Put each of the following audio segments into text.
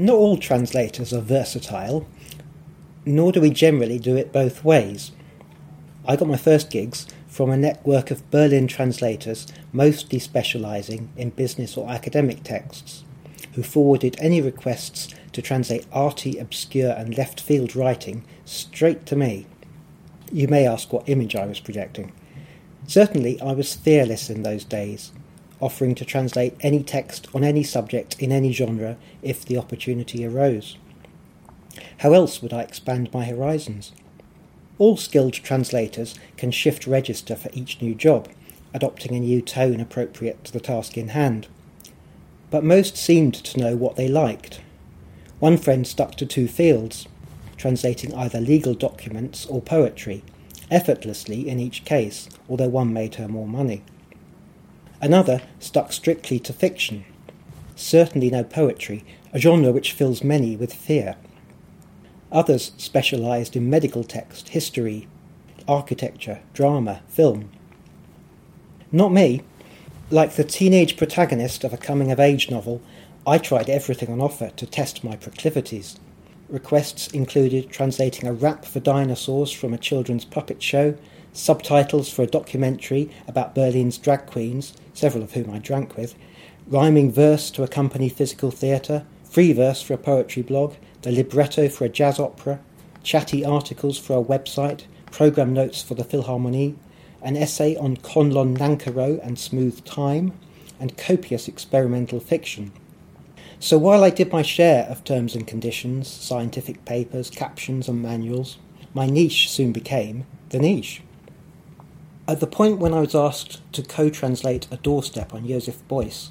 Not all translators are versatile, nor do we generally do it both ways. I got my first gigs from a network of Berlin translators mostly specialising in business or academic texts, who forwarded any requests to translate arty, obscure, and left field writing straight to me. You may ask what image I was projecting. Certainly, I was fearless in those days, offering to translate any text on any subject in any genre if the opportunity arose. How else would I expand my horizons? All skilled translators can shift register for each new job, adopting a new tone appropriate to the task in hand. But most seemed to know what they liked. One friend stuck to two fields, translating either legal documents or poetry, effortlessly in each case, although one made her more money. Another stuck strictly to fiction, certainly no poetry, a genre which fills many with fear. Others specialised in medical text, history, architecture, drama, film. Not me. Like the teenage protagonist of a coming of age novel, I tried everything on offer to test my proclivities. Requests included translating a rap for dinosaurs from a children's puppet show, subtitles for a documentary about Berlin's drag queens, several of whom I drank with, rhyming verse to accompany physical theatre, free verse for a poetry blog, the libretto for a jazz opera, chatty articles for a website, program notes for the Philharmonie, an essay on Conlon Nancarrow and smooth time, and copious experimental fiction. So while I did my share of terms and conditions, scientific papers, captions, and manuals, my niche soon became the niche. At the point when I was asked to co translate a doorstep on Joseph Beuys,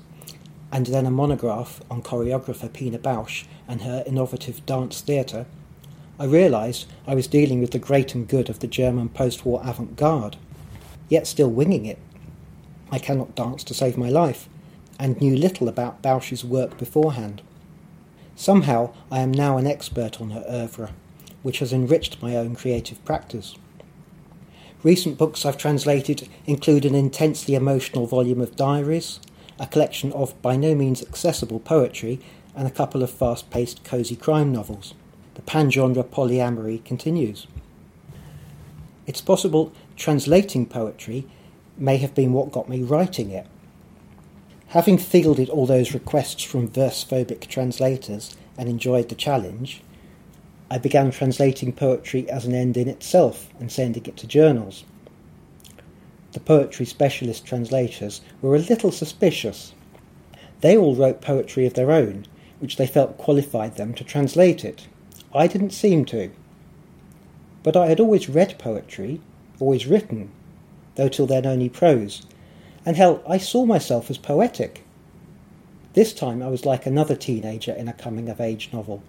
and then a monograph on choreographer Pina Bausch and her innovative dance theatre, I realised I was dealing with the great and good of the German post war avant garde, yet still winging it. I cannot dance to save my life, and knew little about Bausch's work beforehand. Somehow I am now an expert on her oeuvre, which has enriched my own creative practice. Recent books I've translated include an intensely emotional volume of diaries, a collection of by no means accessible poetry, and a couple of fast paced cosy crime novels. The pangenre polyamory continues. It's possible translating poetry may have been what got me writing it. Having fielded all those requests from verse phobic translators and enjoyed the challenge, I began translating poetry as an end in itself and sending it to journals the poetry specialist translators were a little suspicious. They all wrote poetry of their own, which they felt qualified them to translate it. I didn't seem to. But I had always read poetry, always written, though till then only prose, and hell, I saw myself as poetic. This time I was like another teenager in a coming of age novel,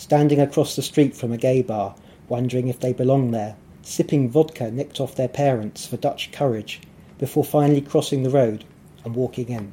standing across the street from a gay bar, wondering if they belong there, sipping vodka nicked off their parents for Dutch courage before finally crossing the road and walking in.